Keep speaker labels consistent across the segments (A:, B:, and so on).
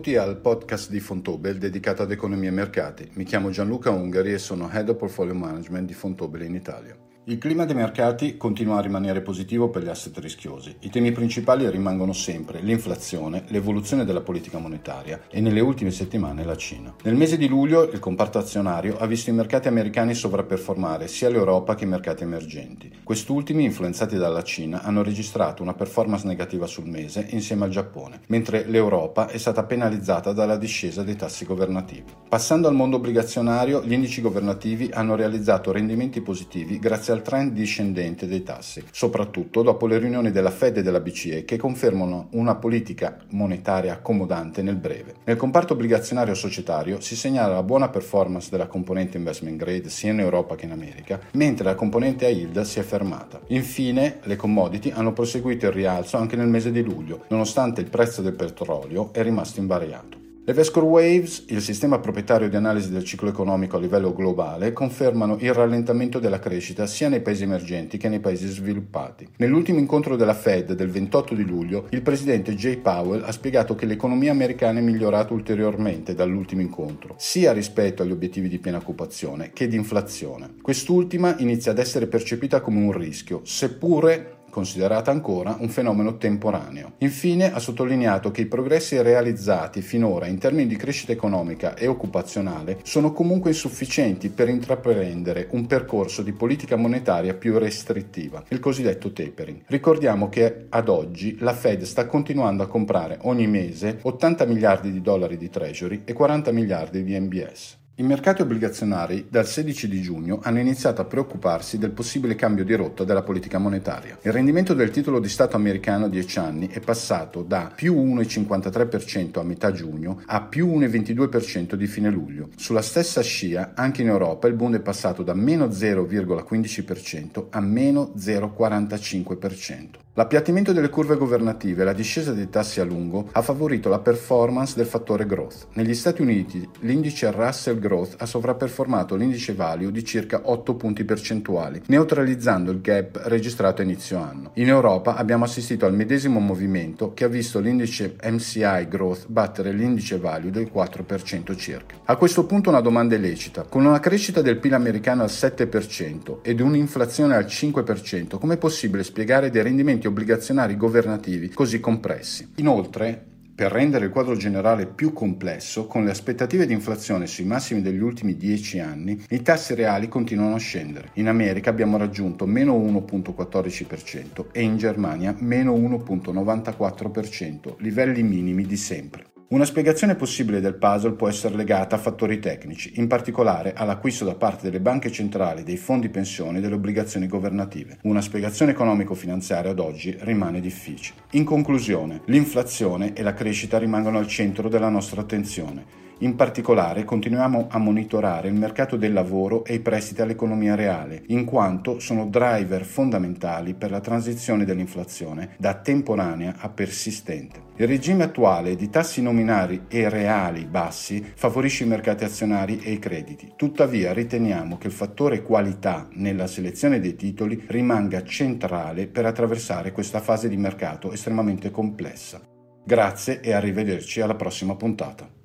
A: Benvenuti al podcast di Fontobel dedicato ad economia e mercati. Mi chiamo Gianluca Ungari e sono Head of Portfolio Management di Fontobel in Italia. Il clima dei mercati continua a rimanere positivo per gli asset rischiosi. I temi principali rimangono sempre l'inflazione, l'evoluzione della politica monetaria e nelle ultime settimane la Cina. Nel mese di luglio il comparto azionario ha visto i mercati americani sovrapperformare sia l'Europa che i mercati emergenti. Quest'ultimi, influenzati dalla Cina, hanno registrato una performance negativa sul mese insieme al Giappone, mentre l'Europa è stata penalizzata dalla discesa dei tassi governativi. Passando al mondo obbligazionario, gli indici governativi hanno realizzato rendimenti positivi grazie al trend discendente dei tassi, soprattutto dopo le riunioni della Fed e della BCE che confermano una politica monetaria accomodante nel breve. Nel comparto obbligazionario societario si segnala la buona performance della componente investment grade sia in Europa che in America, mentre la componente a yield si è fermata. Infine, le commodity hanno proseguito il rialzo anche nel mese di luglio, nonostante il prezzo del petrolio è rimasto invariato. Le Vescore Waves, il sistema proprietario di analisi del ciclo economico a livello globale, confermano il rallentamento della crescita sia nei paesi emergenti che nei paesi sviluppati. Nell'ultimo incontro della Fed del 28 di luglio, il presidente Jay Powell ha spiegato che l'economia americana è migliorata ulteriormente dall'ultimo incontro, sia rispetto agli obiettivi di piena occupazione che di inflazione. Quest'ultima inizia ad essere percepita come un rischio, seppure considerata ancora un fenomeno temporaneo. Infine ha sottolineato che i progressi realizzati finora in termini di crescita economica e occupazionale sono comunque insufficienti per intraprendere un percorso di politica monetaria più restrittiva, il cosiddetto tapering. Ricordiamo che ad oggi la Fed sta continuando a comprare ogni mese 80 miliardi di dollari di treasury e 40 miliardi di MBS. I mercati obbligazionari dal 16 di giugno hanno iniziato a preoccuparsi del possibile cambio di rotta della politica monetaria. Il rendimento del titolo di Stato americano a 10 anni è passato da più 1,53% a metà giugno a più 1,22% di fine luglio. Sulla stessa scia, anche in Europa, il Bund è passato da meno 0,15% a meno 0,45%. L'appiattimento delle curve governative e la discesa dei tassi a lungo ha favorito la performance del fattore growth. Negli Stati Uniti l'indice Russell Growth ha sovrapperformato l'indice value di circa 8 punti percentuali, neutralizzando il gap registrato a inizio anno. In Europa abbiamo assistito al medesimo movimento che ha visto l'indice MCI Growth battere l'indice value del 4% circa. A questo punto una domanda è lecita. Con una crescita del PIL americano al 7% ed un'inflazione al 5%, com'è possibile spiegare dei rendimenti obbligazionari governativi così compressi. Inoltre, per rendere il quadro generale più complesso, con le aspettative di inflazione sui massimi degli ultimi 10 anni, i tassi reali continuano a scendere. In America abbiamo raggiunto meno 1.14% e in Germania meno 1.94%, livelli minimi di sempre. Una spiegazione possibile del puzzle può essere legata a fattori tecnici, in particolare all'acquisto da parte delle banche centrali dei fondi pensione e delle obbligazioni governative. Una spiegazione economico-finanziaria ad oggi rimane difficile. In conclusione, l'inflazione e la crescita rimangono al centro della nostra attenzione. In particolare continuiamo a monitorare il mercato del lavoro e i prestiti all'economia reale, in quanto sono driver fondamentali per la transizione dell'inflazione da temporanea a persistente. Il regime attuale di tassi nominali e reali bassi favorisce i mercati azionari e i crediti. Tuttavia riteniamo che il fattore qualità nella selezione dei titoli rimanga centrale per attraversare questa fase di mercato estremamente complessa. Grazie e arrivederci alla prossima puntata.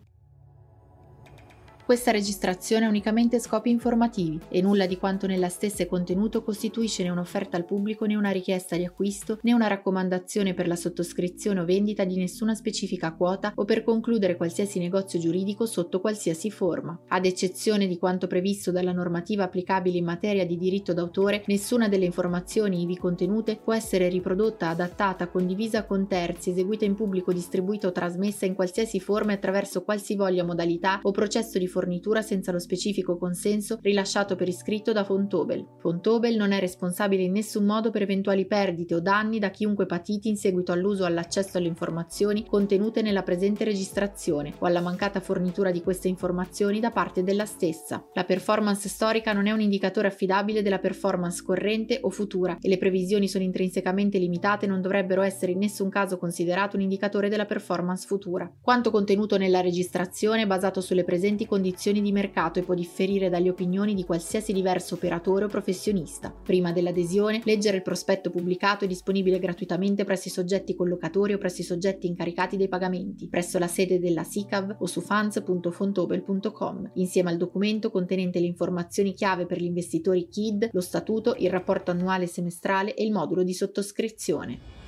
B: Questa registrazione ha unicamente scopi informativi e nulla di quanto nella stessa è contenuto costituisce né un'offerta al pubblico né una richiesta di acquisto né una raccomandazione per la sottoscrizione o vendita di nessuna specifica quota o per concludere qualsiasi negozio giuridico sotto qualsiasi forma. Ad eccezione di quanto previsto dalla normativa applicabile in materia di diritto d'autore, nessuna delle informazioni ivi contenute può essere riprodotta, adattata, condivisa con terzi, eseguita in pubblico, distribuita o trasmessa in qualsiasi forma e attraverso qualsivoglia modalità o processo di fornitura senza lo specifico consenso rilasciato per iscritto da Fontobel. Fontobel non è responsabile in nessun modo per eventuali perdite o danni da chiunque patiti in seguito all'uso o all'accesso alle informazioni contenute nella presente registrazione o alla mancata fornitura di queste informazioni da parte della stessa. La performance storica non è un indicatore affidabile della performance corrente o futura e le previsioni sono intrinsecamente limitate e non dovrebbero essere in nessun caso considerato un indicatore della performance futura. Quanto contenuto nella registrazione è basato sulle presenti condizioni condizioni di mercato e può differire dalle opinioni di qualsiasi diverso operatore o professionista. Prima dell'adesione, leggere il prospetto pubblicato è disponibile gratuitamente presso i soggetti collocatori o presso i soggetti incaricati dei pagamenti, presso la sede della SICAV o su funds.fontobel.com, insieme al documento contenente le informazioni chiave per gli investitori KID, lo statuto, il rapporto annuale semestrale e il modulo di sottoscrizione.